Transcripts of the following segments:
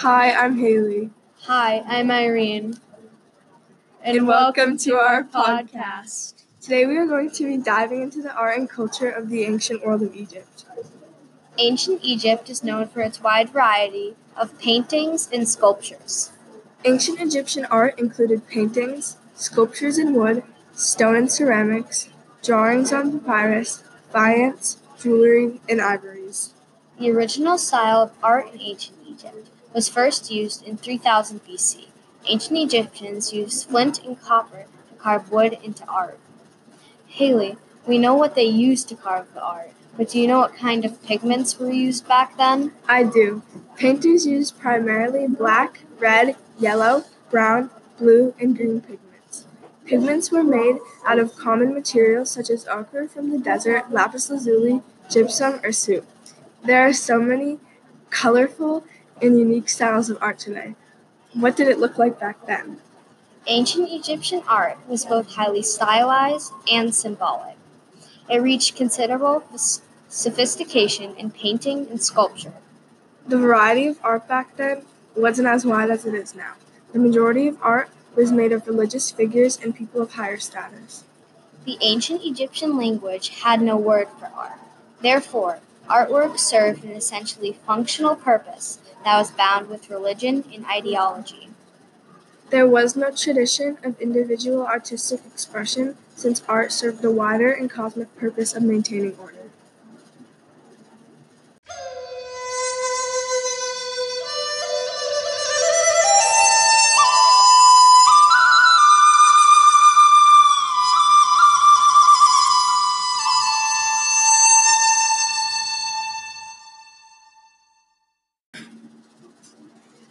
Hi, I'm Haley. Hi, I'm Irene. And, welcome, to our podcast. Today we are going to be diving into the art and culture of the ancient world of Egypt. Ancient Egypt is known for its wide variety of paintings and sculptures. Ancient Egyptian art included paintings, sculptures in wood, stone and ceramics, drawings on papyrus, faience, jewelry, and ivories. The original style of art in ancient Egypt was first used in 3000 BC. Ancient Egyptians used flint and copper to carve wood into art. Haley, we know what they used to carve the art, but do you know what kind of pigments were used back then? I do. Painters used primarily black, red, yellow, brown, blue, and green pigments. Pigments were made out of common materials such as ochre from the desert, lapis lazuli, gypsum, or soot. There are so many colorful and unique styles of art today. What did it look like back then? Ancient Egyptian art was both highly stylized and symbolic. It reached considerable sophistication in painting and sculpture. The variety of art back then wasn't as wide as it is now. The majority of art was made of religious figures and people of higher status. The ancient Egyptian language had no word for art. Therefore, artwork served an essentially functional purpose that was bound with religion and ideology. There was no tradition of individual artistic expression since art served the wider and cosmic purpose of maintaining order.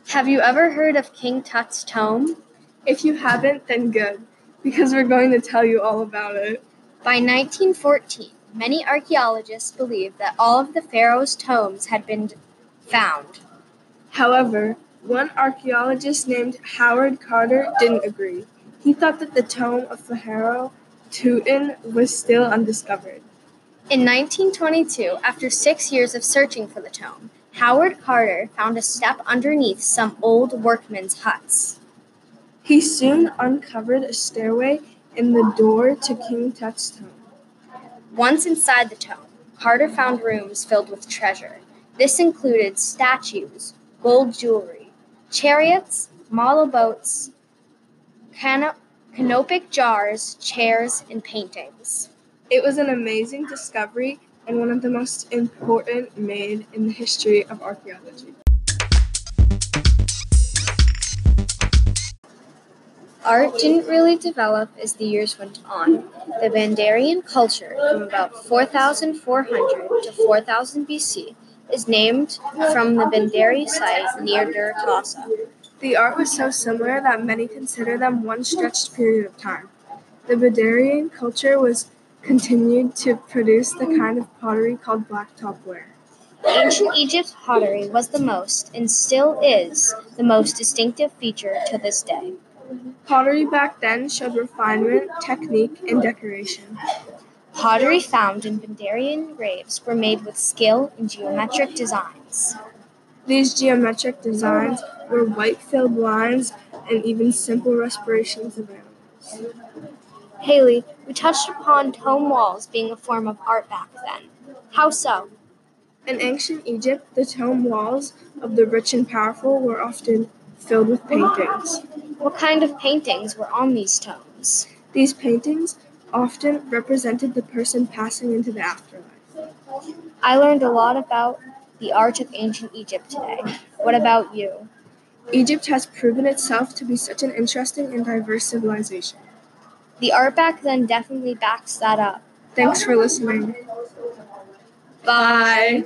Have you ever heard of King Tut's tomb? If you haven't, then good, because we're going to tell you all about it. By 1914, many archaeologists believed that all of the pharaoh's tombs had been found. However, one archaeologist named Howard Carter didn't agree. He thought that the tomb of Pharaoh Tutankhamun was still undiscovered. In 1922, after six years of searching for the tomb, Howard Carter found a step underneath some old workmen's huts. He soon uncovered a stairway in the door to King Tut's tomb. Once inside the tomb, Carter found rooms filled with treasure. This included statues, gold jewelry, chariots, model boats, cano- canopic jars, chairs, and paintings. It was an amazing discovery and one of the most important made in the history of archaeology. Art didn't really develop as the years went on. The Bandarian culture, from about 4400 to 4000 BC, is named from the Bandari site near Der Tasa. The art was so similar that many consider them one stretched period of time. The Bandarian culture was continued to produce the kind of pottery called blacktop ware. Ancient Egypt's pottery was the most, and still is, the most distinctive feature to this day. Pottery back then showed refinement, technique, and decoration. Pottery found in Bandarian graves were made with skill in geometric designs. These geometric designs were white filled lines and even simple respirations of animals. Haley, we touched upon tomb walls being a form of art back then. How so? In ancient Egypt, the tomb walls of the rich and powerful were often filled with paintings. What kind of paintings were on these tombs? These paintings often represented the person passing into the afterlife. I learned a lot about the art of ancient Egypt today. What about you? Egypt has proven itself to be such an interesting and diverse civilization. The art back then definitely backs that up. Thanks for listening. Bye.